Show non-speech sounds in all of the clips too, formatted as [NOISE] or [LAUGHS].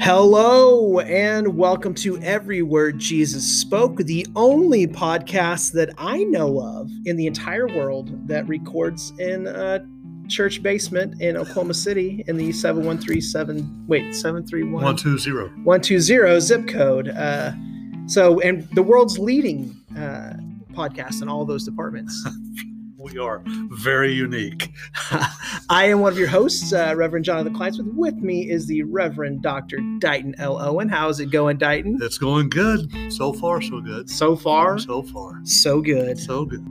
Hello, and welcome to Every Word Jesus Spoke, the only podcast that I know of in the entire world that records in a church basement in Oklahoma City in the 7137, wait, 731 120. 120 zip code. Uh, so, and the world's leading uh, podcast in all those departments. [LAUGHS] We are very unique. [LAUGHS] I am one of your hosts, uh, Reverend Jonathan Kleinsmith. With me is the Reverend Dr. Dighton L. Owen. How's it going, Dighton? It's going good. So far, so good. So far, So far, so good. so good.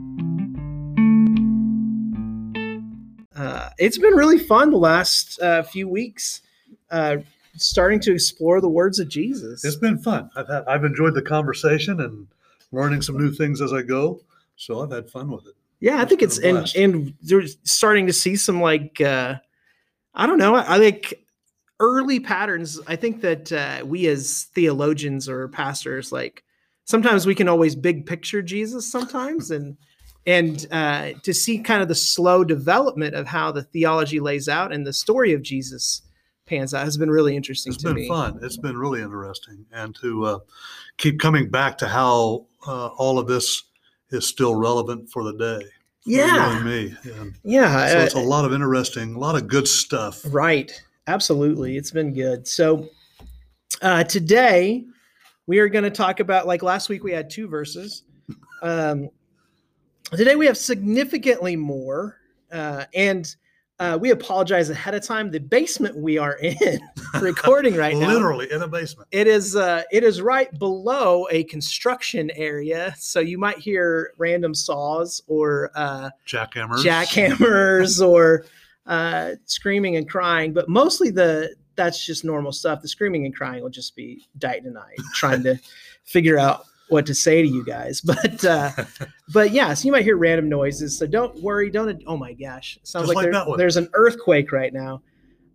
Uh, it's been really fun the last uh, few weeks, uh, starting to explore the words of Jesus. It's been fun. I've had, I've enjoyed the conversation and learning some new things as I go. So I've had fun with it. Yeah, I think it's it's been a and and they're starting to see some like uh, I don't know. I, I think early patterns. I think that uh, we as theologians or pastors like sometimes we can always big picture Jesus sometimes and and uh, to see kind of the slow development of how the theology lays out and the story of Jesus pans out has been really interesting It's to been me. fun. It's been really interesting. And to uh, keep coming back to how uh, all of this is still relevant for the day. for you Yeah, and me. And yeah. so it's a lot of interesting, a lot of good stuff. Right. Absolutely. It's been good. So uh, today we are going to talk about, like last week we had two verses. Um, today we have significantly more. Uh, and uh, we apologize ahead of time. The basement we are in [LAUGHS] recording right now. Literally in a basement. It is uh, it is right below a construction area, so you might hear random saws or uh, Jackhammers. jackhammers [LAUGHS] or uh, screaming and crying, but mostly the that's just normal stuff. The screaming and crying will just be Dighton and I trying to [LAUGHS] figure out what to say to you guys. [LAUGHS] But uh, [LAUGHS] but yeah, so you might hear random noises. So don't worry. Don't. Oh my gosh, sounds Just like, like there- there's an earthquake right now.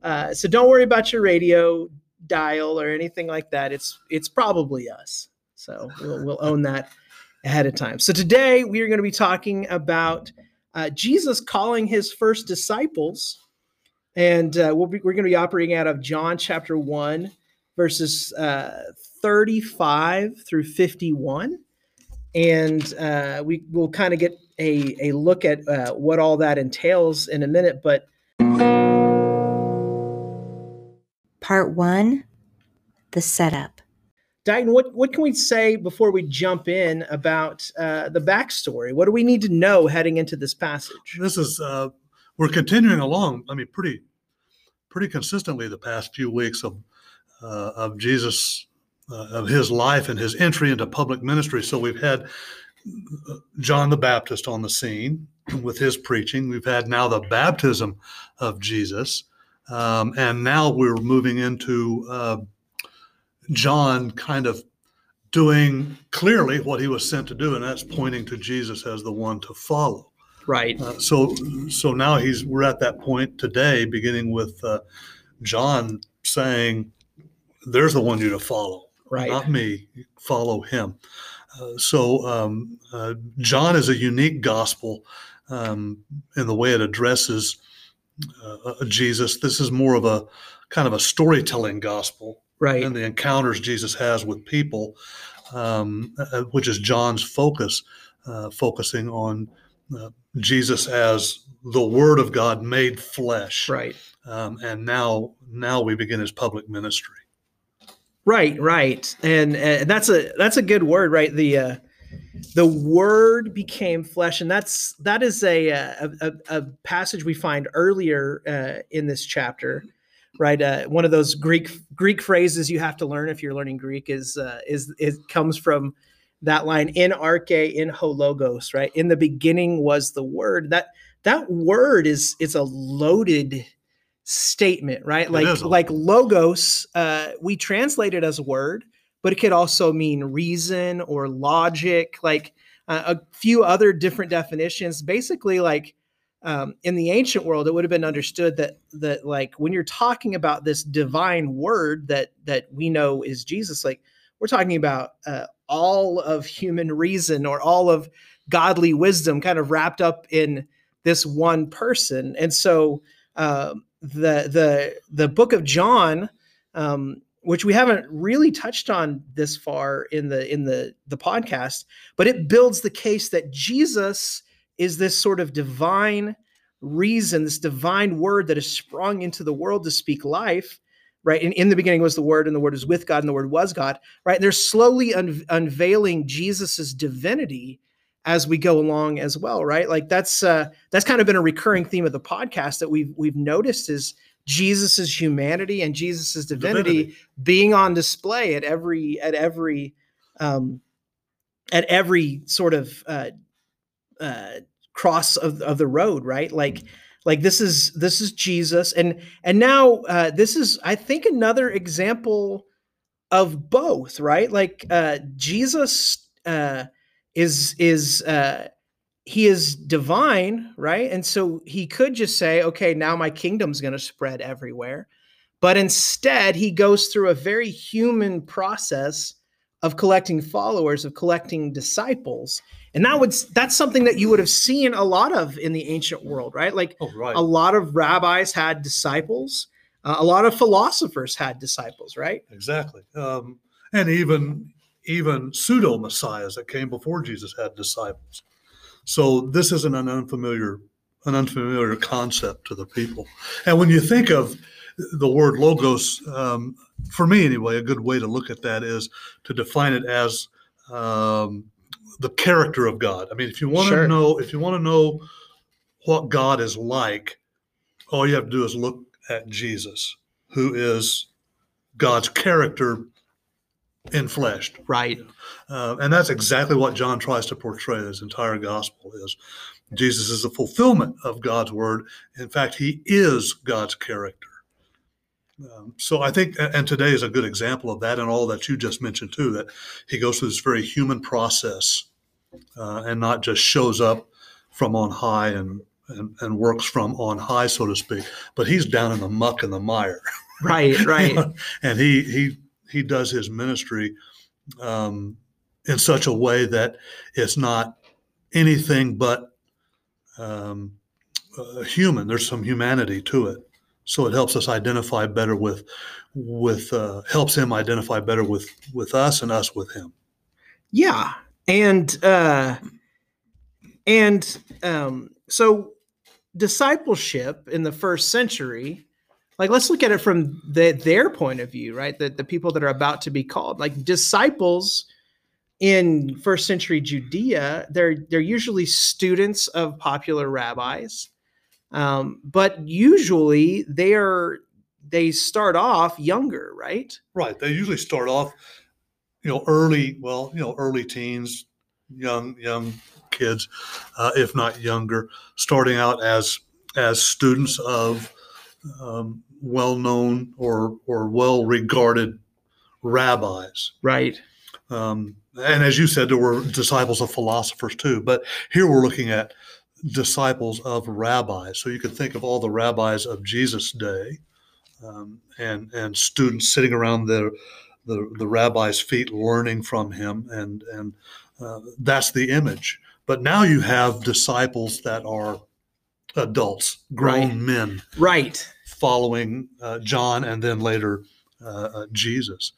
Uh, so don't worry about your radio dial or anything like that. It's it's probably us. So we'll, we'll own [LAUGHS] that ahead of time. So today we are going to be talking about uh, Jesus calling his first disciples, and uh, we'll be, we're going to be operating out of John chapter one, verses uh, thirty-five through fifty-one, and uh, we will kind of get a a look at uh, what all that entails in a minute. But Part one The setup. Dighton, what what can we say before we jump in about uh, the backstory? What do we need to know heading into this passage? this is uh, we're continuing along. I mean, pretty pretty consistently the past few weeks of of Jesus uh, of his life and his entry into public ministry. So we've had uh, John the Baptist on the scene with his preaching. We've had now the baptism of Jesus, um, and now we're moving into uh, John kind of doing clearly what he was sent to do, and that's pointing to Jesus as the one to follow. Right. Uh, so so now he's we're at that point today, beginning with uh, John saying, "There's the one you to follow, Right. not me. Follow him." Uh, so um, uh, John is a unique gospel um, in the way it addresses uh, uh, Jesus. This is more of a kind of a storytelling gospel Right. and the encounters Jesus has with people, um, uh, which is John's focus, uh, focusing on uh, Jesus as the Word of God made flesh. Right. Um, and now, now we begin his public ministry. Right, right, and uh, that's a that's a good word, right? The uh, the word became flesh, and that's that is a uh, a, a, a passage we find earlier uh, in this chapter, right? Uh, one of those Greek Greek phrases you have to learn if you're learning Greek is uh, is it comes from that line in arche in ho logos, right? In the beginning was the word. That that word is it's a loaded statement, right? Like like logos, uh, we translate it as a word, but it could also mean reason or logic, like uh, a few other different definitions. Basically, like um, in the ancient world, it would have been understood that that like when you're talking about this divine word that that we know is Jesus, like we're talking about uh, all of human reason or all of godly wisdom, kind of wrapped up in this one person. And so um, the the the book of John um, which we haven't really touched on this far in the in the the podcast, but it builds the case that Jesus is this sort of divine reason, this divine word that is sprung into the world to speak life, right? And in the beginning was the word, and the word was with God, and the word was God, right? And they're slowly un- unveiling Jesus's divinity as we go along as well, right? Like that's uh, that's kind of been a recurring theme of the podcast that we've we've noticed is Jesus's humanity and Jesus's divinity, divinity, being on display at every at every um, at every sort of uh, uh, cross of, of the road, right? Like like this is this is Jesus, and and now uh, this is I think another example of both, right? Like uh, Jesus uh, is is uh, he is divine, right? And so he could just say, okay, now my kingdom's going to spread everywhere. But instead, he goes through a very human process of collecting followers, of collecting disciples. And that would that's something that you would have seen a lot of in the ancient world, right? Like oh, right. a lot of rabbis had disciples, uh, a lot of philosophers had disciples, right? Exactly. Um, and even even pseudo messiahs that came before Jesus had disciples. So this isn't an unfamiliar an unfamiliar concept to the people. And when you think of the word logos, um, for me anyway, a good way to look at that is to define it as um, the character of God. I mean, if you want to sure. know, if you want to know what God is like, all you have to do is look at Jesus, who is God's character infleshed. Right. Uh, and that's exactly what John tries to portray his entire gospel is Jesus is the fulfillment of God's word. In fact, he is God's character. Um, so I think, and today is a good example of that, and all that you just mentioned too. That he goes through this very human process, uh, and not just shows up from on high and, and and works from on high, so to speak. But he's down in the muck and the mire. Right, [LAUGHS] right. and he he he does his ministry um, in such a way that it's not anything but um, uh, human. There's some humanity to it, so it helps us identify better with with uh, helps him identify better with with us and us with him. Yeah, and uh, and um, so discipleship in the first century like let's look at it from the, their point of view right? The, the people that are about to be called. Like disciples in first century judea they're they're usually students of popular rabbis. Um, but usually they are they start off younger right? Right. They usually start off you know early well you know early teens young young kids uh, if not younger starting out as as students of um, well-known or or well-regarded rabbis. Right. Um, and as you said, there were disciples of philosophers too. But here we're looking at disciples of rabbis. So you could think of all the rabbis of Jesus' day, um, and and students sitting around the the, the rabbi's feet, learning from him, and and uh, that's the image. But now you have disciples that are adults, grown right. men, right, following uh, John and then later uh, uh, Jesus.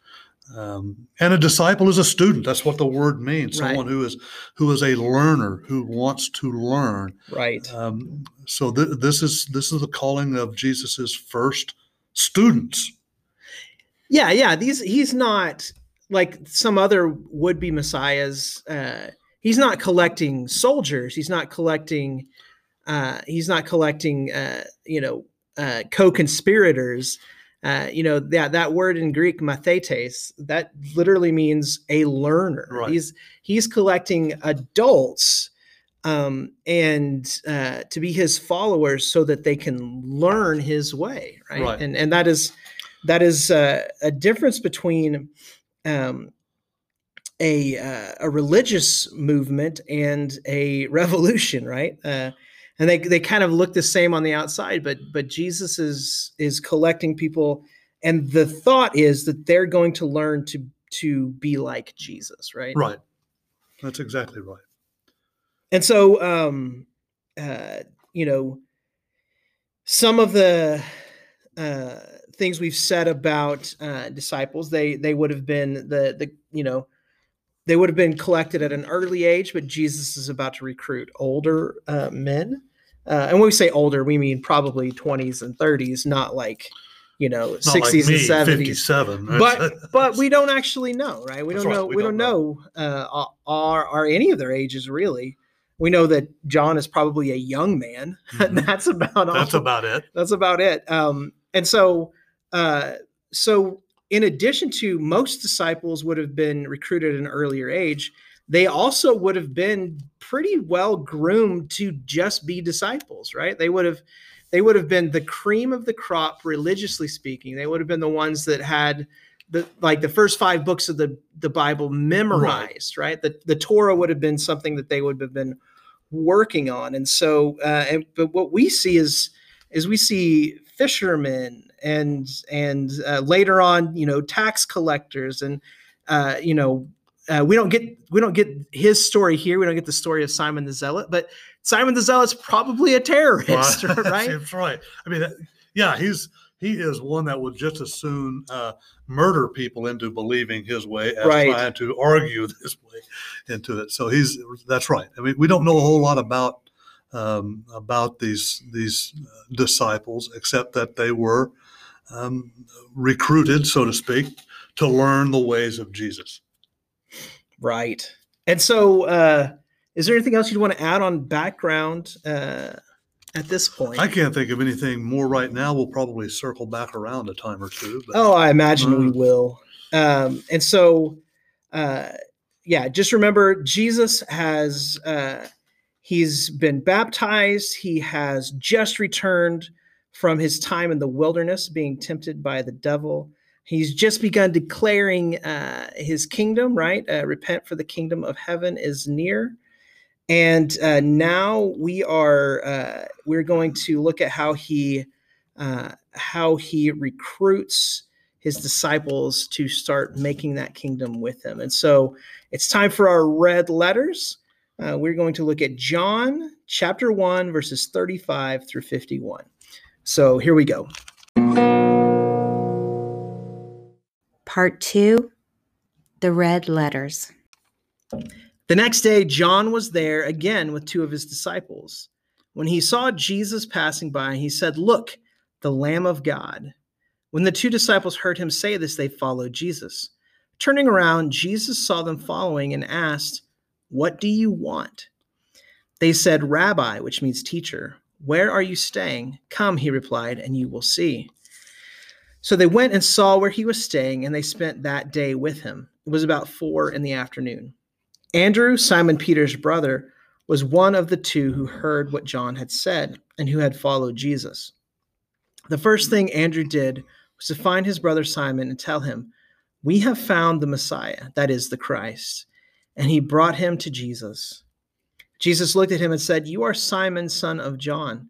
Um, and a disciple is a student. That's what the word means. Right. Someone who is who is a learner who wants to learn. Right. Um, so th- this is this is the calling of Jesus's first students. Yeah, yeah. These he's not like some other would be messiahs. Uh, he's not collecting soldiers. He's not collecting uh, he's not collecting, uh, you know, uh, co-conspirators. Uh, you know that that word in Greek, mathetes, that literally means a learner. Right. He's he's collecting adults um, and uh, to be his followers so that they can learn his way, right? right. And and that is that is uh, a difference between um, a uh, a religious movement and a [LAUGHS] revolution, right? Uh, and they they kind of look the same on the outside but but jesus is is collecting people. And the thought is that they're going to learn to to be like jesus right? Right. That's exactly right. And so um uh you know some of the uh things we've said about uh, disciples. They they would have been the the you know they would have been collected at an early age, but Jesus is about to recruit older uh, men. Uh, and when we say older, we mean probably 20s and 30s, not like you know Not 60s like me, and 70s. 57. But but we don't actually know, right? We That's don't right, know. we We, don't don't know uh, are are any of their ages really. We know that John is probably a young man. [LAUGHS] Mhm. that's about all that's about it. that's about it. Um, and so, uh, so in addition to most disciples would have been recruited at an earlier age, they also would have been pretty well groomed to just be disciples, right? They would have, they would have been the cream of the crop, religiously speaking. They would have been the ones that had the like the first five books of the the Bible memorized, right? The the Torah would have been something that they would have been working on, and so, uh, and but what we see is is we see fishermen and and uh, later on you know tax collectors and uh, you know uh, we don't get we don't get his story here we don't get the story of simon the zealot but simon the zealot's probably a terrorist Well, [LAUGHS] right That's right. I mean, that- yeah, he's he is one that would just as soon uh, murder people into believing his way as Right. trying to argue [LAUGHS] this way into it. So he's that's right. I mean, we don't know a whole lot about um, about these these uh, disciples except that they were um, recruited, so to speak, to learn the ways of Jesus. right and so uh is there anything else you'd want to add on background uh at this point I can't think of anything more right now. We'll probably circle back around a time or two. But Oh, I imagine we Mm. will. Um, and so, uh, yeah, just remember Jesus has uh, he's been baptized. He has just returned from his time in the wilderness, being tempted by the devil. He's just begun declaring uh, his kingdom. Right, uh, repent for the kingdom of heaven is near. And uh, now we are uh, we're going to look at how he uh, how he recruits his disciples to start making that kingdom with him. And so it's time for our red letters. Uh, we're going to look at John chapter 1, verses 35 through 51. So here we go. Part 2 The Red Letters. The next day, John was there again with two of his disciples. When he saw Jesus passing by, he said, Look, the Lamb of God. When the two disciples heard him say this, they followed Jesus. Turning around, Jesus saw them following and asked, What do you want? They said, Rabbi, which means teacher, where are you staying? Come, he replied, and you will see. So they went and saw where he was staying, and they spent that day with him. It was about four in the afternoon. Andrew, Simon Peter's brother, was one of the two who heard what John had said and who had followed Jesus. The first thing Andrew did was to find his brother Simon and tell him, We have found the Messiah, that is, the Christ. And he brought him to Jesus. Jesus looked at him and said, You are Simon, son of John.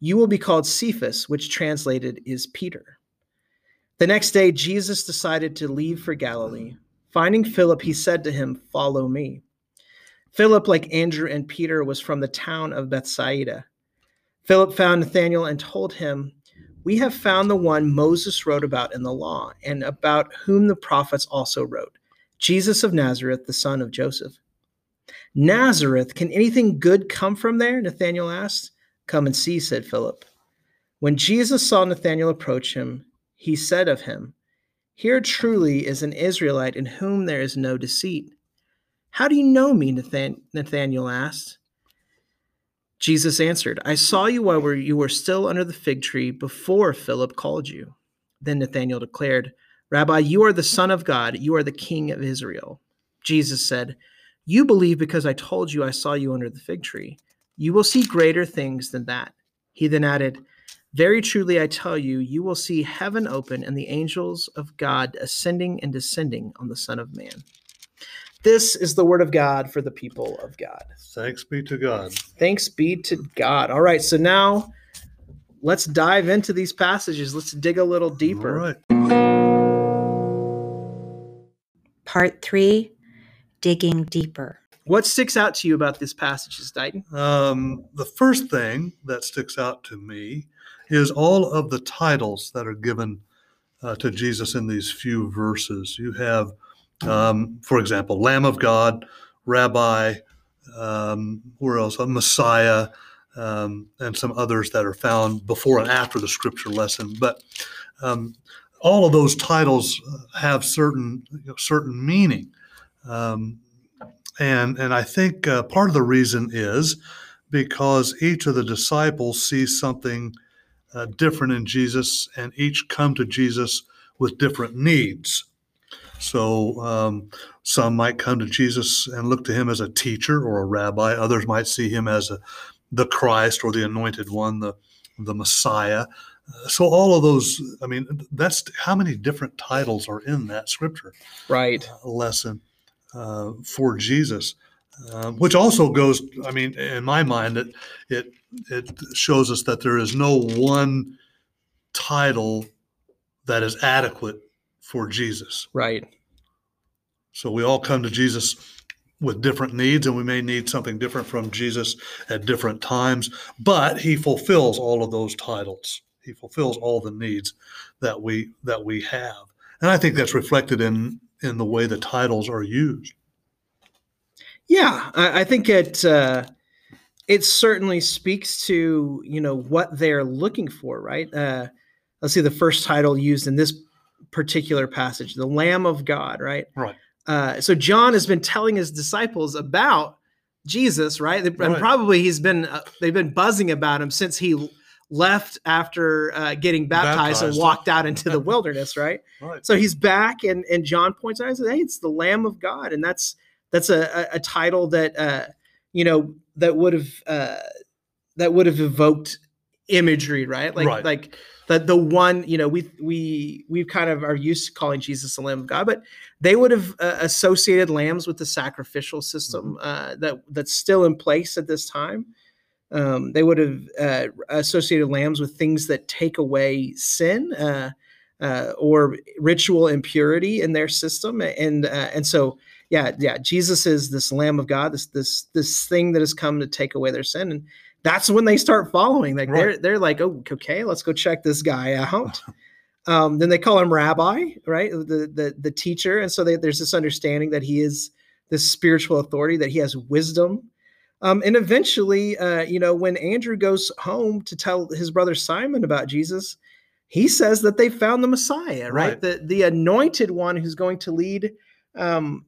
You will be called Cephas, which translated is Peter. The next day, Jesus decided to leave for Galilee. Finding Philip, he said to him, Follow me. Philip, like Andrew and Peter, was from the town of Bethsaida. Philip found Nathanael and told him, We have found the one Moses wrote about in the law, and about whom the prophets also wrote, Jesus of Nazareth, the son of Joseph. Nazareth, can anything good come from there? Nathanael asked. Come and see, said Philip. When Jesus saw Nathanael approach him, he said of him, Here truly is an Israelite in whom there is no deceit. How do you know me? Nathan- Nathanael asked. Jesus answered, I saw you while you were still under the fig tree before Philip called you. Then Nathanael declared, Rabbi, you are the Son of God, you are the King of Israel. Jesus said, You believe because I told you I saw you under the fig tree. You will see greater things than that. He then added, Very truly I tell you, you will see heaven open and the angels of God ascending and descending on the Son of Man. This is the word of God for the people of God. Thanks be to God. Thanks be to God. All right, so now let's dive into these passages. Let's dig a little deeper. All right. Part 3 Digging Deeper. What sticks out to you about this passage, Dighton? Um, the first thing that sticks out to me is all of the titles that are given uh, to Jesus in these few verses. You have, um, for example, Lamb of God, Rabbi, um, where else? A Messiah, um, and some others that are found before and after the scripture lesson. But um, all of those titles have certain you know, certain meaning, um, and and I think uh, part of the reason is because each of the disciples sees something uh, different in Jesus, and each come to Jesus with different needs. So um, some might come to Jesus and look to him as a teacher or a rabbi. Others might see him as a, the Christ or the Anointed One, the the Messiah. Uh, so all of those, I mean, that's how many different titles are in that scripture Right. uh, lesson uh, for Jesus, um, which also goes. I mean, in my mind, it it it shows us that there is no one title that is adequate for Jesus. Right. So we all come to Jesus with different needs, and we may need something different from Jesus at different times, but he fulfills all of those titles. He fulfills all the needs that we that we have. And I think that's reflected in in the way the titles are used. Yeah, I, I think it uh, it certainly speaks to you know what they're looking for, right? Uh, let's see the first title used in this particular passage, the Lamb of God, right? Right. Uh, so John has been telling his disciples about Jesus, right? And Right. probably he's been uh, they've been buzzing about him since he left after uh, getting baptized, and walked out into the [LAUGHS] wilderness, right? Right. So he's back, and and John points out, he says, "Hey, it's the Lamb of God," and that's that's a a, a title that uh, you know that would have uh, that would have evoked imagery, right? Like Right. like the the one you know we we we kind of are used to calling Jesus the Lamb of God, but they would have uh, associated lambs with the sacrificial system uh, that that's still in place at this time. Um, they would have uh, associated lambs with things that take away sin uh, uh, or ritual impurity in their system, and uh, and so yeah, yeah, Jesus is this Lamb of God, this this this thing that has come to take away their sin, and that's when they start following. Like they're they're like, oh, okay, let's go check this guy out. Um, then they call him Rabbi, right? The the the teacher, and so they, there's this understanding that he is this spiritual authority, that he has wisdom. Um, and eventually, uh, you know, when Andrew goes home to tell his brother Simon about Jesus, he says that they found the Messiah, right? Right. The the anointed one who's going to lead um,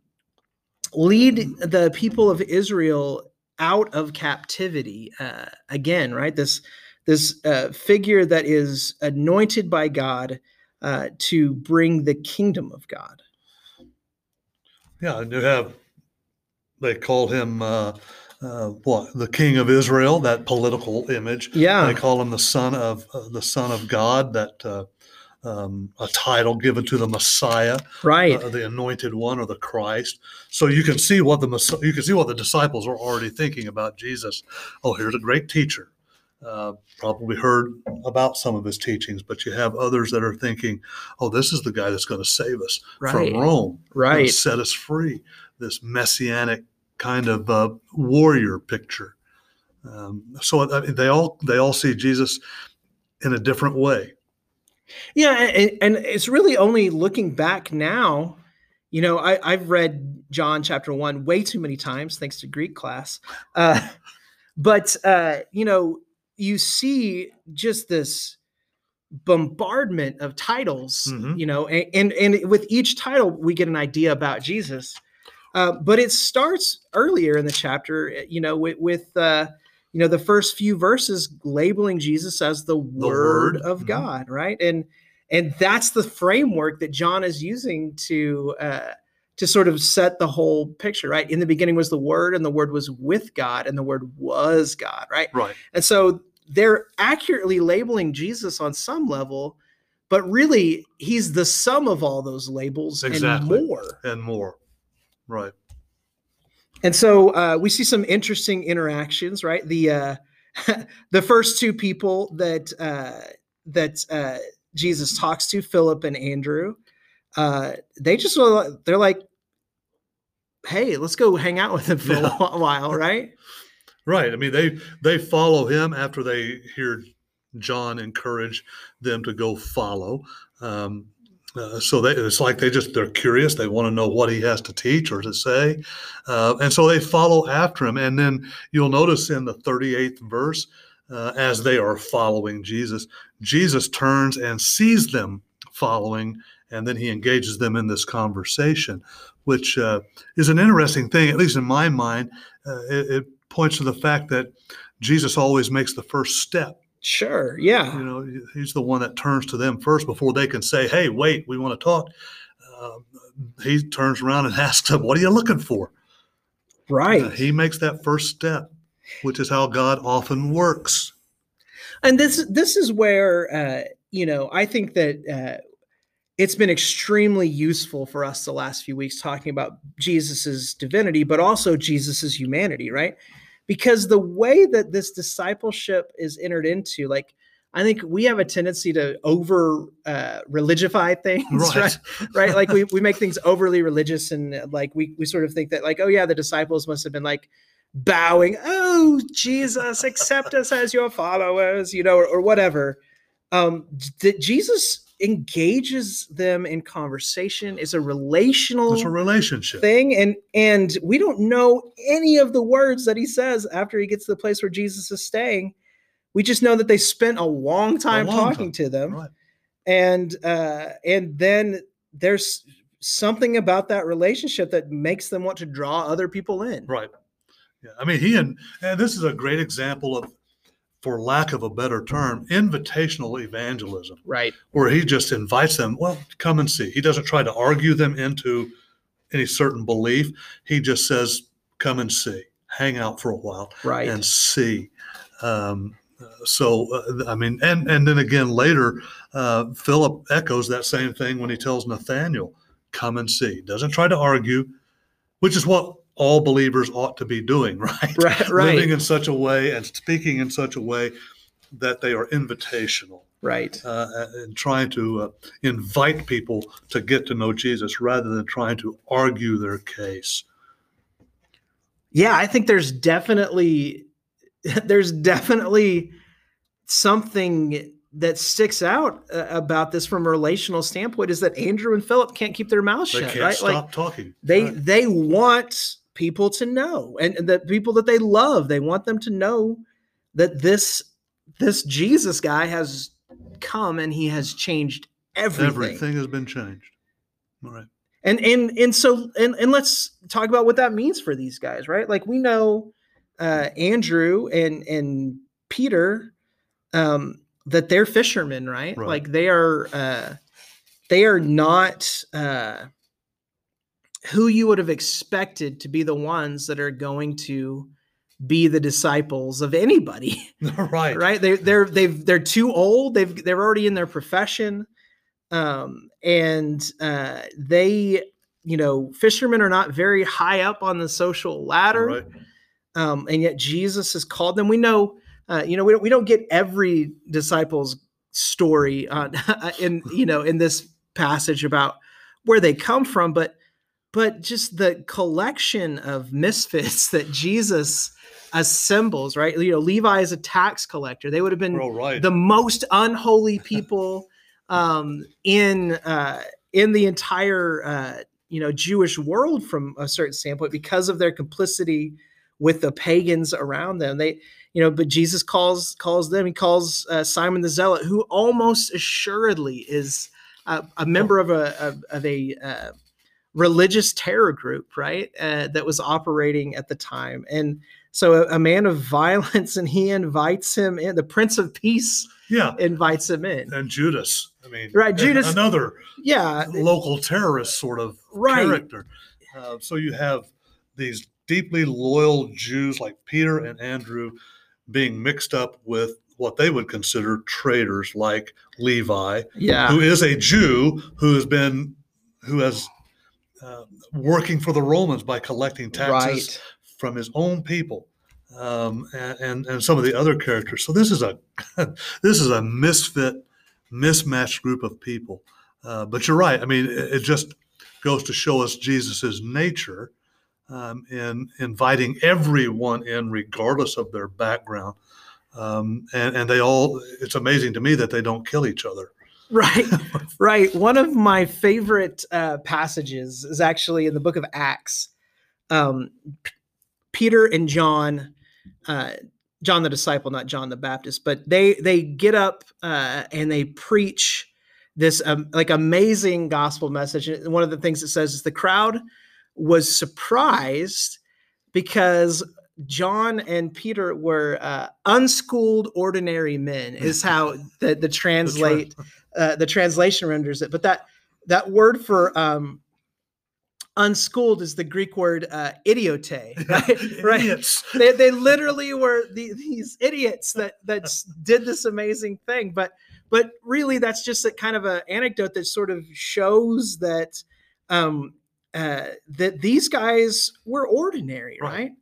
lead the people of Israel out of captivity uh, again, right? This this uh, figure that is anointed by God uh, to bring the kingdom of God. Yeah, and you have they called him uh, uh, what the King of Israel, that political image. Yeah, They call him the Son of uh, the Son of God, that uh, um, a title given to the Messiah, right. uh, the Anointed One, or the Christ. So you can see what the you can see what the disciples are already thinking about Jesus. Oh, here's a great teacher. Uh, probably heard about some of his teachings, but you have others that are thinking, "Oh, this is the guy that's going to save us Right. from Rome, right. set us free." This messianic kind of uh, warrior picture. Um, so I mean, they all they all see Jesus in a different way. Yeah, and, and it's really only looking back now. You know, I, I've read John chapter one way too many times, thanks to Greek class. Uh, [LAUGHS] but uh, you know, you see just this bombardment of titles. Mhm. You know, and, and and with each title, we get an idea about Jesus. Uh, but it starts earlier in the chapter. You know, with, with uh, you know the first few verses labeling Jesus as the, Word, Word, of mhm. God, right? And and that's the framework that John is using to uh, to sort of set the whole picture, right? In the beginning was the Word, and the Word was with God, and the Word was God, right? Right. And so they're accurately labeling Jesus on some level, but really he's the sum of all those labels Exactly. and more. And more. Right. And so uh, we see some interesting interactions, right? The uh, [LAUGHS] the first two people that uh, that uh, Jesus talks to, Philip and Andrew, uh, they just they're like, "Hey, let's go hang out with him for Yeah. a while," right? Right. I mean, they they follow him after they hear John encourage them to go follow. Um, Uh, so they, it's like they just they're curious. They want to know what he has to teach or to say, uh, and so they follow after him. And then you'll notice in the 38th verse, uh, as they are following Jesus, Jesus turns and sees them following, and then he engages them in this conversation, which uh, is an interesting thing, at least in my mind. Uh, it, it points to the fact that Jesus always makes the first step Sure. Yeah. you know he's the one that turns to them first before they can say hey wait we want to talk uh, he turns around and [LAUGHS] asks them what are you looking for Right. Uh, he makes that first step which is how god often works and this this is where uh, you know I think that uh, it's been extremely useful for us the last few weeks talking about Jesus's divinity, but also Jesus's humanity, right? Because the way that this discipleship is entered into, like I think we have a tendency to over uh, religify [LAUGHS] things, Right. right? right? Like we, we make things overly religious, and uh, like we we sort of think that like oh yeah, the disciples must have been like bowing, oh Jesus, accept us as your followers, you know, or, or whatever. Um, that Jesus engages them in conversation. It's a relational it's a relationship thing, and and we don't know any of the words that he says after he gets to the place where Jesus is staying. We just know that they spent a long time long talking time. to them right and uh and then there's something about that relationship that makes them want to draw other people in right yeah i mean he and, and this is a great example of for lack of a better term invitational evangelism right where he just invites them, well, come and see. He doesn't try to argue them into any certain belief. He just says, come and see, hang out for a while right and see. Um, so, uh, I mean, and, and then again later, uh, Philip echoes that same thing when he tells Nathaniel, come and see. Doesn't try to argue, which is what all believers ought to be doing, [LAUGHS] right? right right Living in such a way and speaking in such a way that they are invitational right uh, and trying to uh, invite people to get to know Jesus rather than trying to argue their case. yeah i think there's definitely [LAUGHS] there's definitely something that sticks out uh, about this from a relational standpoint is that andrew and philip can't keep their mouths They shut can't right stop like talking. they Right. they want people to know and and the people that they love they want them to know that this this jesus guy has come and he has changed everything, Everything has been changed. All right. and and and so and, and let's talk about what that means for these guys right like we know uh andrew and and peter um that they're fishermen right, Right. like they are uh they are not uh who you would have expected to be the ones that are going to be the disciples of anybody [LAUGHS] [LAUGHS] right. right? They they're they've they're too old. They've they're already in their profession. Um and uh they you know fishermen are not very high up on the social ladder. Right. um and yet jesus has called them. We know uh you know we don't we don't get every disciples story on [LAUGHS] in you know in this passage about where they come from but but just the collection of misfits [LAUGHS] that jesus assembles right you know levi is a tax collector they would have been right. the most unholy people [LAUGHS] um, in uh, in the entire uh, you know Jewish world from a certain standpoint because of their complicity with the pagans around them. They you know, but Jesus calls calls them. He calls uh, Simon the Zealot, who almost assuredly is a, a member of a of, of a uh, religious terror group, right? Uh, that was operating at the time, and so a, a man of [LAUGHS] violence, and he invites him in. The Prince of Peace yeah. invites him in. And Judas. I mean, Right, Judas- Another Yeah, local terrorist sort of Right. character. Uh, so you have these deeply loyal Jews like Peter and Andrew being mixed up with what they would consider traitors like Levi, yeah, who is a Jew who has been who has uh, working for the Romans by collecting taxes right. from his own people, um, and, and and some of the other characters. So this is a [LAUGHS] this is a misfit, mismatched group of people. Uh, but you're right. I mean, it, it just goes to show us Jesus's nature um, in inviting everyone in, regardless of their background. Um, and, and they all, it's amazing to me that they don't kill each other. Right, [LAUGHS] right. One of my favorite uh, passages is actually in the book of Acts. Um, P- Peter and John, uh, John the disciple, not John the Baptist, but they they get up uh, and they preach this um, like amazing gospel message. And one of the things it says is the crowd was surprised because John and Peter were uh, unschooled ordinary men is [LAUGHS] how the, the translate uh, the translation renders it. But that that word for um, unschooled is the Greek word uh, idiote, [LAUGHS] right? right. They, they literally were the, these idiots that that did this amazing thing, but but really that's just a kind of an anecdote that sort of shows that um, uh, that these guys were ordinary, Right.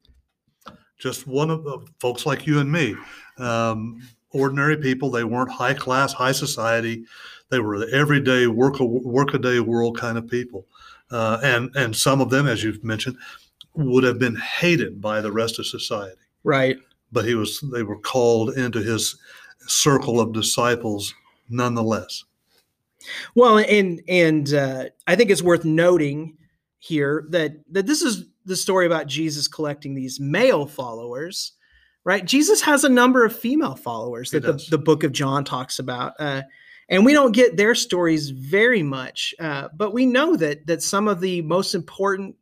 right? Just one of the folks like you and me, um, ordinary people. They weren't high class, high society. They were the everyday work a, work a day world kind of people, uh, and and some of them, as you've mentioned, would have been hated by the rest of society. Right. But he was. They were called into his circle of disciples nonetheless. Well, and and uh, I think it's worth noting here that that this is the story about Jesus collecting these male followers, right? Jesus has a number of female followers that the, the book of John talks about, uh, and we don't get their stories very much, uh, but we know that that some of the most important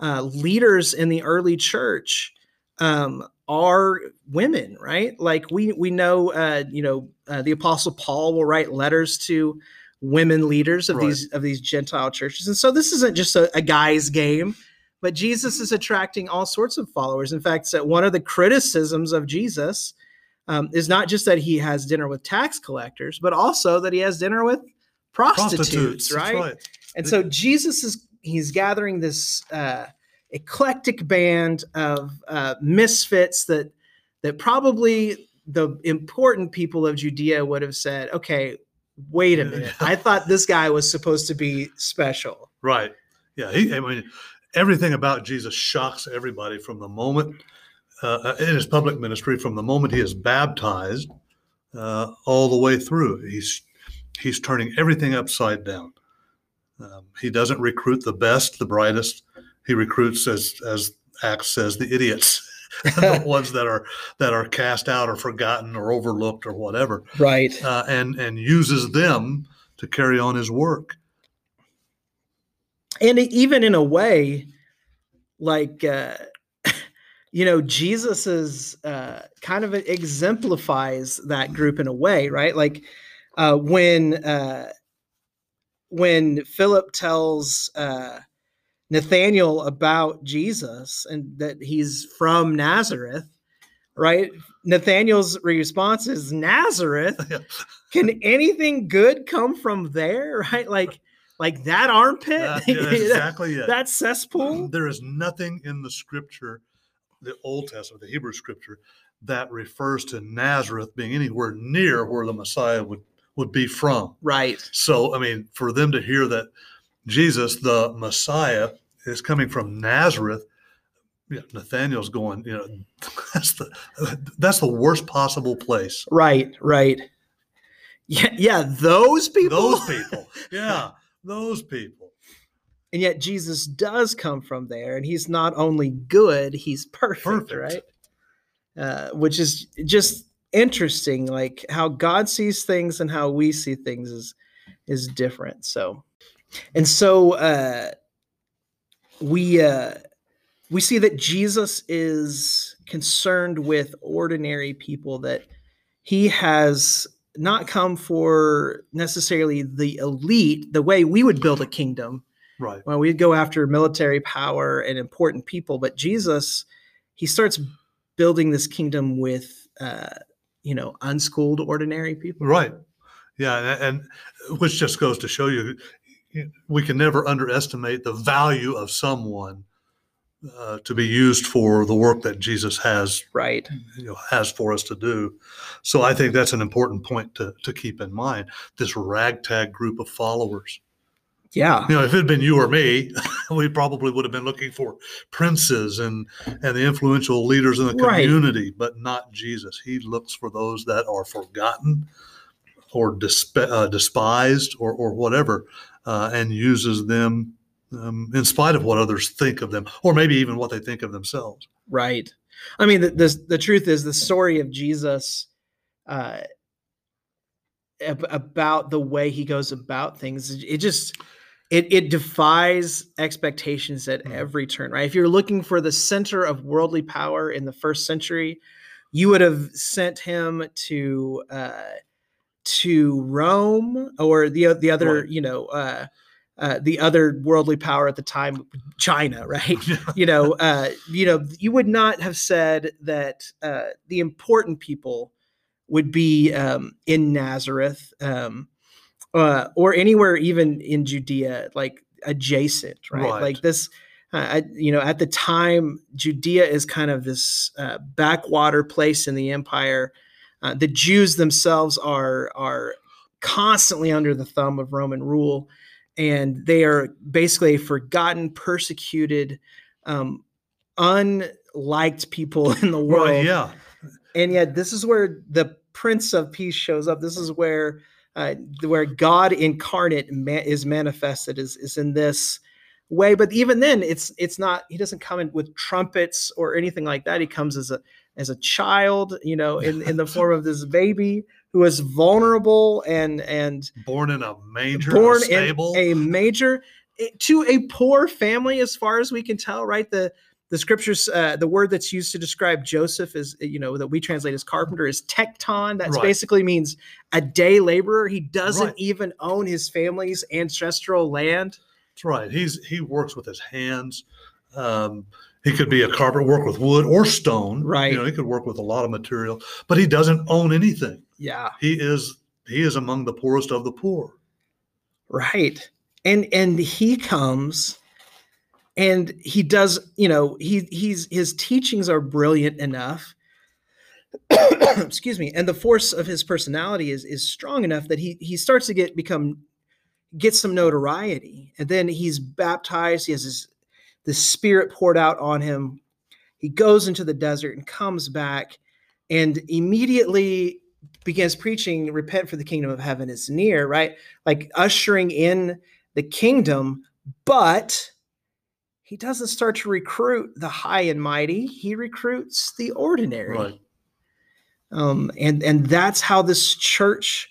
uh, leaders in the early church um, are women, right? Like we we know, uh, you know, uh, the apostle Paul will write letters to women leaders of Right. these of these Gentile churches, and so this isn't just a, a guy's game, but Jesus is attracting all sorts of followers. In fact, one of the criticisms of Jesus um, is not just that he has dinner with tax collectors, but also that he has dinner with prostitutes, that's right? And so Jesus is he's gathering this uh, eclectic band of uh, misfits that that probably the important people of Judea would have said, "Okay, wait a minute. I thought this guy was supposed to be special." Right. Yeah. He, I mean, everything about Jesus shocks everybody from the moment uh, in his public ministry, from the moment he is baptized, uh, all the way through. He's he's turning everything upside down. Um, he doesn't recruit the best, the brightest. He recruits, as as Acts says, the idiots, [LAUGHS] the [LAUGHS] ones that are that are cast out or forgotten or overlooked or whatever, Right. uh, and and uses them to carry on his work. And even in a way like uh [LAUGHS] you know jesus is uh kind of exemplifies that group in a way right? Like uh when uh when philip tells uh nathaniel about jesus and that he's from nazareth right? Nathaniel's response is nazareth? [LAUGHS] Can anything good come from there? [LAUGHS] Right? Like like that armpit? That- [LAUGHS] yeah, exactly it. that cesspool? [CLEARS THROAT] There is nothing in the scripture, the Old Testament, the Hebrew scripture, that refers to Nazareth being anywhere near where the Messiah would, would be from. right. So, I mean, for them to hear that Jesus, the Messiah, is coming from Nazareth, yeah, Nathaniel's going, you know, [LAUGHS] that's the that's the worst possible place. right right. Yeah yeah those people? Those people, [LAUGHS] yeah, those people. and yet jesus does come from there and he's not only good he's perfect, Perfect. right uh, which is just interesting like how god sees things and how we see things is is different so and so uh we uh we see that jesus is concerned with ordinary people that he has not come for necessarily the elite the way we would build a kingdom Right. well we'd go after military power and important people but jesus he starts building this kingdom with uh you know unschooled ordinary people Right. Yeah, and, and which just goes to show you- we can never underestimate the value of someone uh, to be used for the work that Jesus has right you know has for us to do. So I think that's an important point to to keep in mind. This ragtag group of followers. yeah You know, if it had been you or me, [LAUGHS] we probably would have been looking for princes and and the influential leaders in the Right. community, but not Jesus. He looks for those that are forgotten, or desp- uh, despised or, or whatever, uh, and uses them um, in spite of what others think of them, or maybe even what they think of themselves. Right. I mean, the the, the truth is the story of Jesus. Uh, about the way he goes about things it just it it defies expectations at Mhm. every turn right if you're looking for the center of worldly power in the first century you would have sent him to uh to rome or the the other Right. you know uh uh, the other worldly power at the time, China, right? [LAUGHS] You know, uh, you know, you would not have said that uh, the important people would be um, in Nazareth um, uh, or anywhere, even in Judea, like adjacent, right? Right. Like this, uh, I, you know, at the time, Judea is kind of this uh, backwater place in the empire. Uh, the Jews themselves are are constantly under the thumb of Roman rule, and they are basically a forgotten, persecuted, um, unliked people [LAUGHS] in the world. Right, yeah. and yet this is where the prince of peace shows up. This is where uh, where god incarnate is manifested is, is in this way. But even then it's it's not he doesn't come in with trumpets or anything like that. He comes as a as a child you know in in the [LAUGHS] form of this baby who is vulnerable and and Born in a manger, born stable. in a major eh, to a poor family as far as we can tell right the the scriptures uh, the word that's used to describe joseph is eh, you know that we translate as carpenter is tekton that Right. basically means a day laborer he doesn't Right. even own his family's ancestral land That's right. He's he works with his hands. Um, he could be a carpenter, work with wood or stone. Right. You know, he could work with a lot of material, but he doesn't own anything. Yeah. He is he is among the poorest of the poor. right. And and he comes and he does you know he he's his teachings are brilliant enough. [COUGHS] Excuse me. And the force of his personality is is strong enough that he he starts to get become get some notoriety. And then he's baptized. He has his the spirit poured out on him. He goes into the desert and comes back and immediately begins preaching repent for the kingdom of heaven is near right? Like ushering in the kingdom but he doesn't start to recruit the high and mighty. He recruits the ordinary. Right. um, and and that's how this church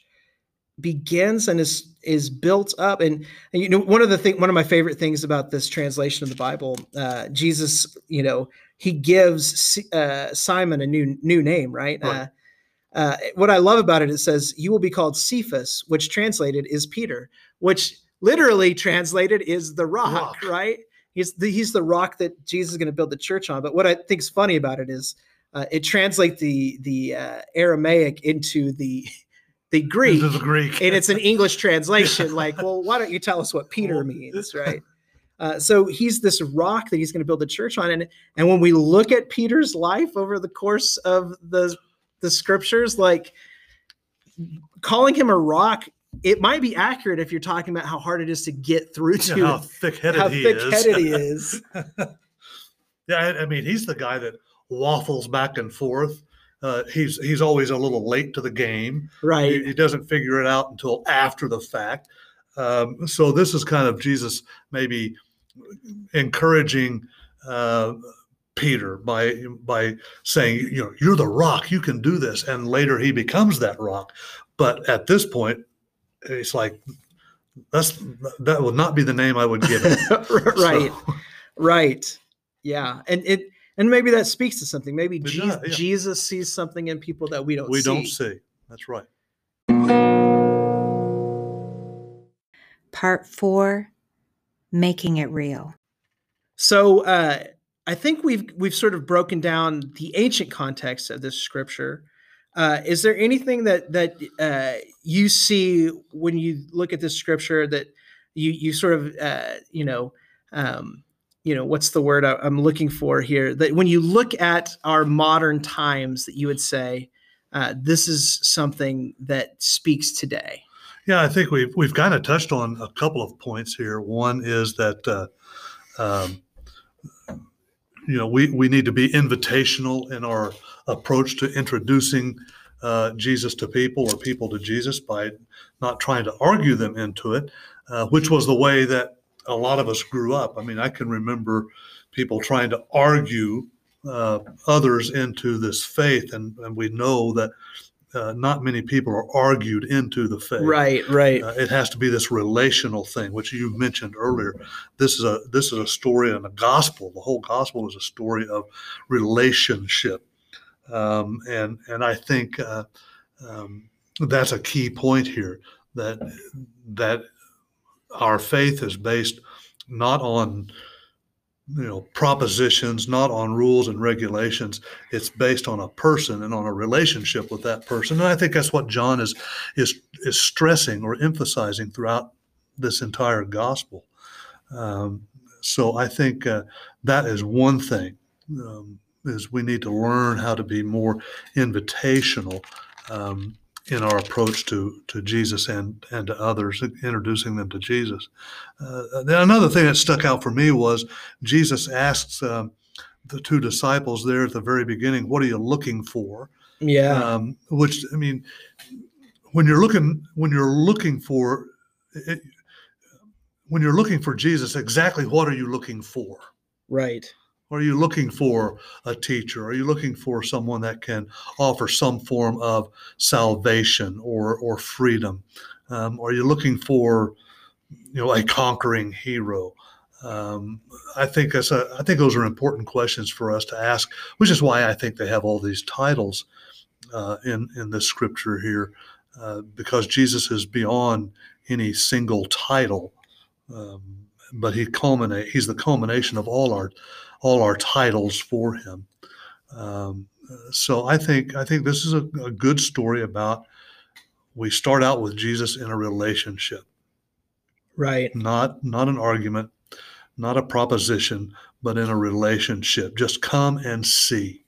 begins and is is built up. And, and you know one of the thing one of my favorite things about this translation of the bible uh jesus you know he gives uh simon a new new name right, Right. Uh, uh, what I love about it, it says, You will be called Cephas, which translated is Peter, which literally translated is the rock, Rock. right? He's the, he's the rock that Jesus is going to build the church on. But what I think is funny about it is uh, it translates the the uh, Aramaic into the the Greek, This is Greek. and it's an English translation. [LAUGHS] Like, well, why don't you tell us what Peter means, right? Uh, so he's this rock that he's going to build the church on, and and when we look at Peter's life over the course of the the scriptures, like calling him a rock, it might be accurate if you're talking about how hard it is to get through Yeah, to how thick-headed how he thick-headed is. he is. [LAUGHS] yeah, I, I mean, he's the guy that waffles back and forth. Uh, he's he's always a little late to the game. Right. He, he doesn't figure it out until after the fact. Um, so this is kind of Jesus maybe encouraging uh, Peter by by saying, you know, you're the rock, you can do this, and later he becomes that rock. But at this point, it's like that's that would not be the name I would give him. [LAUGHS] right. So- Right. Yeah. And it and maybe that speaks to something. Maybe does, Jesus, yeah. Jesus sees something in people that we don't we see. don't see. That's right. Part four Making It Real. So uh, I think we've we've sort of broken down the ancient context of this scripture. Uh, is there anything that that uh, you see when you look at this scripture that you you sort of uh, you know um, you know what's the word I, I'm looking for here? That when you look at our modern times, that you would say uh, this is something that speaks today. Yeah, I think we've we've kind of touched on a couple of points here. One is that uh, um, you know we we need to be invitational in our approach to introducing uh, Jesus to people or people to Jesus by not trying to argue them into it, uh, which was the way that a lot of us grew up. I mean, I can remember people trying to argue uh, others into this faith, and, and we know that uh, not many people are argued into the faith. Right, right. Uh, it has to be this relational thing, which you mentioned earlier. This is a this is a story in the gospel. The whole gospel is a story of relationship, um, and and I think uh, um, that's a key point here. That that our faith is based not on you know propositions not on rules and regulations. It's based on a person and on a relationship with that person. And i think that's what john is is is stressing or emphasizing throughout this entire gospel. Um, so i think uh, that is one thing um, is we need to learn how to be more invitational um, in our approach to to Jesus and and to others, introducing them to Jesus. Uh, another thing that stuck out for me was Jesus asks um, the two disciples there at the very beginning, "What are you looking for?" Yeah. Um, which I mean, when you're looking when you're looking for it, when you're looking for Jesus, exactly what are you looking for? Right. Are you looking for a teacher? Are you looking for someone that can offer some form of salvation or or freedom? Um, are you looking for you know a conquering hero? Um, I think that's a, I think those are important questions for us to ask, which is why I think they have all these titles uh, in in this scripture here, uh, because Jesus is beyond any single title, um, but he culminate he's the culmination of all our all our titles for him. Um, so I think I think this is a, a, good story about we start out with Jesus in a relationship, right? Not not an argument, not a proposition, but in a relationship. Just come and see.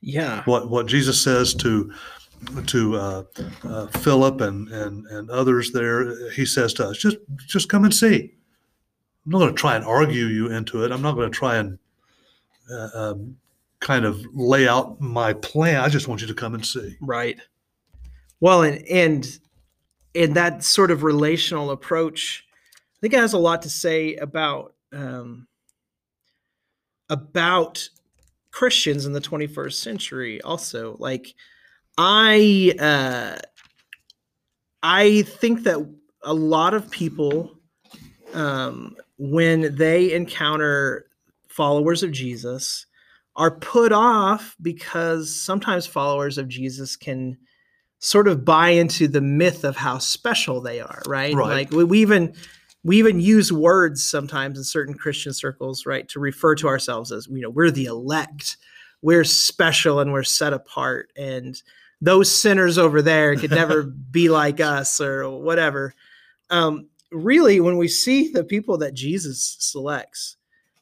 Yeah. What what Jesus says to to uh, uh, Philip and, and and others there, he says to us, just just come and see. I'm not going to try and argue you into it. I'm not going to try and uh, um, kind of lay out my plan. I just want you to come and see. Right. Well, and and and that sort of relational approach, I think it has a lot to say about um, about Christians in the 21st century. Also, like I uh, I think that a lot of people um, when they encounter followers of Jesus are put off because sometimes followers of Jesus can sort of buy into the myth of how special they are, right? right. Like we, we even we even use words sometimes in certain Christian circles, right, to refer to ourselves as you know we're the elect, we're special and we're set apart, and those sinners over there could never [LAUGHS] be like us or whatever. Um, really, when we see the people that Jesus selects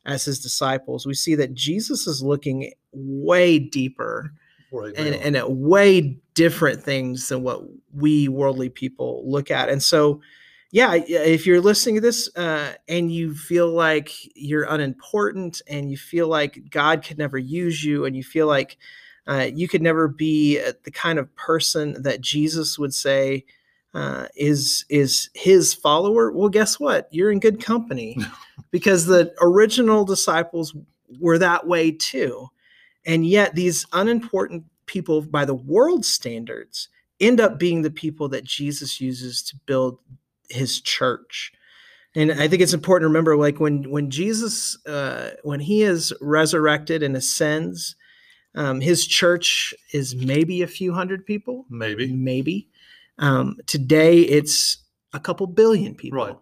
as his disciples, we see that Jesus is looking way deeper right, and, and at way different things than what we worldly people look at. And so, yeah, if you're listening to this uh, and you feel like you're unimportant and you feel like God could never use you and you feel like uh, you could never be uh, the kind of person that Jesus would say, uh, is is his follower, well, guess what? You're in good company [LAUGHS] because the original disciples were that way too, and yet these unimportant people by the world standards end up being the people that Jesus uses to build his church. And I think it's important to remember, like when when Jesus, uh, when he is resurrected and ascends, um, his church is maybe a few hundred people, maybe, maybe. Um, today, it's a couple billion people. Right.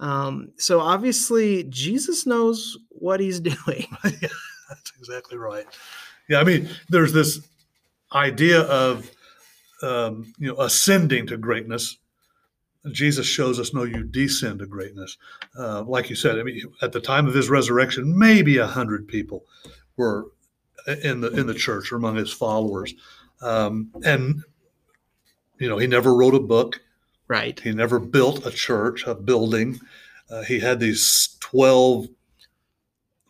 Um, so obviously, Jesus knows what he's [LAUGHS] doing. [LAUGHS] yeah, that's exactly right. Yeah, I mean, there's this idea of um, you know ascending to greatness. Jesus shows us, no, you descend to greatness. Uh, like you said, I mean, at the time of his resurrection, maybe a hundred people were in the in the church or among his followers, um, and you know, he never wrote a book. Right. He never built a church, a building. Uh, he had these 12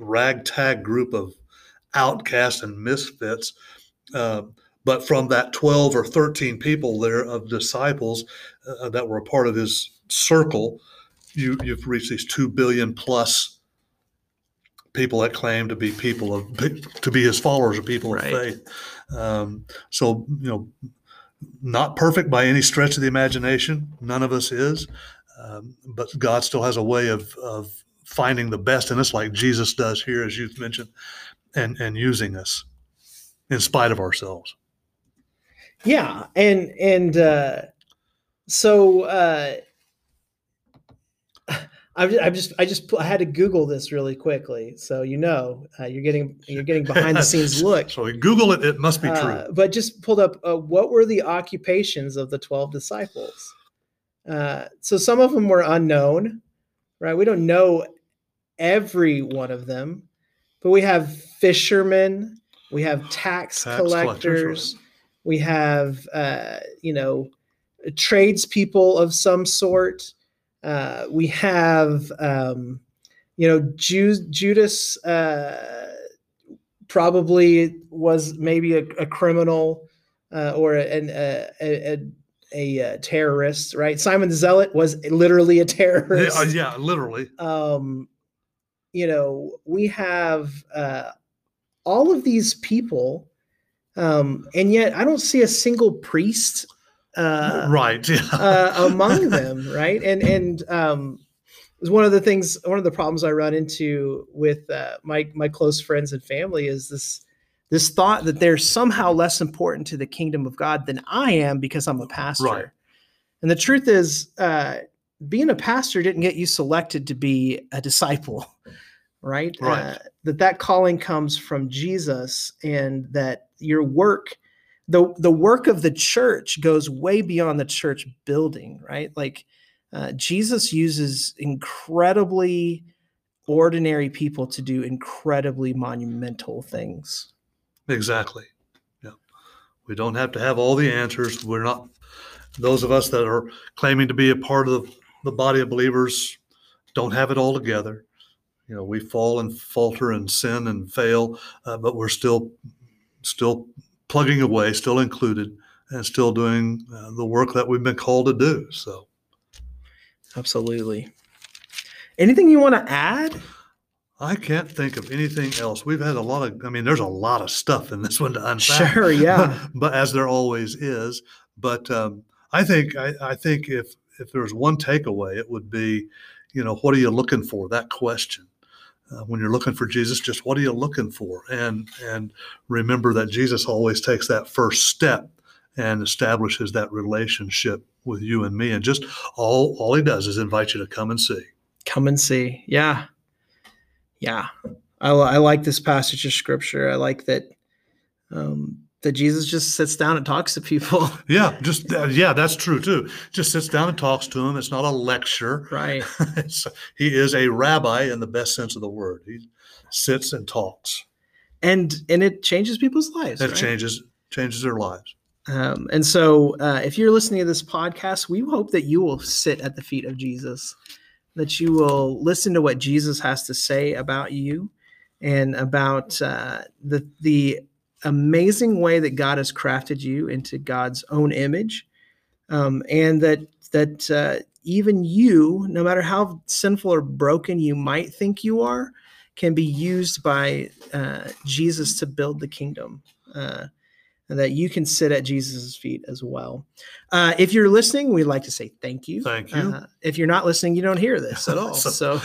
ragtag group of outcasts and misfits. Uh, but from that 12 or 13 people there of disciples uh, that were a part of his circle, you, you've reached these 2 billion plus people that claim to be people of to be his followers or people Right. of faith. Um, so you know, not perfect by any stretch of the imagination. None of us is, um, but God still has a way of of finding the best in us, like Jesus does here, as you've mentioned, and and using us in spite of ourselves. Yeah, and and uh, so uh, I've ju- I've just I just I had to Google this really quickly, so you know uh, you're getting you're getting behind the [LAUGHS] scenes look. So Google it; it must be true. Uh, but just pulled up uh, what were the occupations of the 12 disciples uh, so some of them were unknown right we don't know every one of them but we have fishermen we have tax, Tax collectors, collectors we have uh, you know tradespeople of some sort uh, we have um, you know Ju- judas uh, probably was maybe a, a criminal uh, or an, a, a, a, uh terrorist, right? Simon the Zealot was literally a Yeah, terrorist. uh, yeah, literally. Um, you know, we have uh, all of these people, um, and yet I don't see a single priest uh, right. Yeah. uh, among [LAUGHS] them, right? And and um, is one of the things, one of the problems I run into with uh, my my close friends and family is this this thought that they're somehow less important to the kingdom of God than I am because I'm a pastor. Right. And the truth is, uh, being a pastor didn't get you selected to be a disciple, [LAUGHS] right? Right. Uh, that that calling comes from Jesus, and that your work, the the work of the church, goes way beyond the church building, right? Like uh, Jesus uses incredibly ordinary people to do incredibly monumental things. Exactly. Yeah. We don't have to have all the answers. We're not those of us that are claiming to be a part of the, the body of believers don't have it all together. You know, we fall and falter and sin and fail, uh, but we're still still plugging away, still included, and still doing uh, the work that we've been called to do. So, Absolutely. Anything you want to add? I can't think of anything else. We've had a lot of, I mean, there's a lot of stuff in this one to unpack. Sure, yeah. [LAUGHS] but as there always is. But um, I think I, I think if if there's one takeaway, it would be, you know, what are you looking for? That question. Uh, when you're looking for Jesus, just what are you looking for? And and remember that Jesus always takes that first step and establishes that relationship with you and me. And just all all he does is invite you to come and see. Come and see. Yeah. Yeah. I, I like this passage of scripture. I like that um, that Jesus just sits down and talks to people. [LAUGHS] Yeah, just uh, yeah, that's true too. Just sits down and talks to him. It's not a lecture. right. [LAUGHS] He is a rabbi in the best sense of the word. He sits and talks. And and it changes people's lives. It right? changes changes their lives. Um, and so, uh, if you're listening to this podcast, we hope that you will sit at the feet of Jesus, that you will listen to what Jesus has to say about you and about uh, the the amazing way that God has crafted you into God's own image, um, and that that uh, even you, no matter how sinful or broken you might think you are, can be used by uh, Jesus to build the kingdom. Uh, and that you can sit at Jesus' feet as well. Uh, if you're listening, we'd like to say thank you. Thank you. Uh, if you're not listening, you don't hear this at [LAUGHS] all. So- so,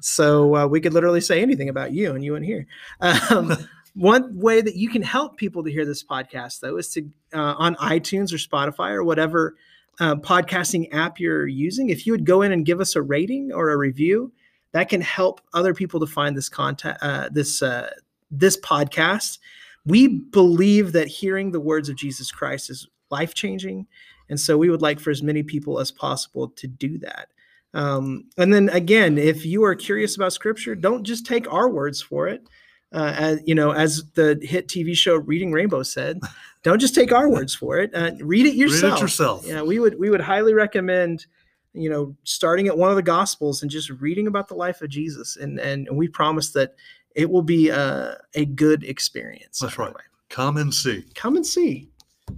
so uh, we could literally say anything about you, and you wouldn't hear. Um, [LAUGHS] one way that you can help people to hear this podcast, though, is to uh, on iTunes or Spotify or whatever uh, podcasting app you're using. If you would go in and give us a rating or a review, that can help other people to find this content, uh, this uh, this podcast. We believe that hearing the words of Jesus Christ is life changing, and so we would like for as many people as possible to do that. Um, and then again, if you are curious about Scripture, don't just take our words for it. Uh, as you know, as the hit TV show Reading Rainbow said, don't just take our words for it. Uh, read it yourself. Read it yourself. Yeah, we would we would highly recommend, you know, starting at one of the Gospels and just reading about the life of Jesus, and and we promise that it will be a, a good experience. That's right. Come and see. Come and see.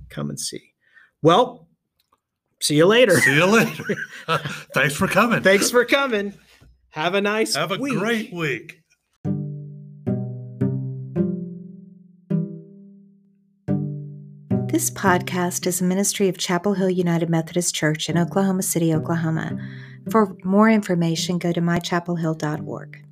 come and see. Well, see you later. See you later. [LAUGHS] Thanks for coming. Thanks for coming. Have a nice Have a week. great week. This podcast is a ministry of Chapel Hill United Methodist Church in Oklahoma City, Oklahoma. For more information, go to mychapelhill.org.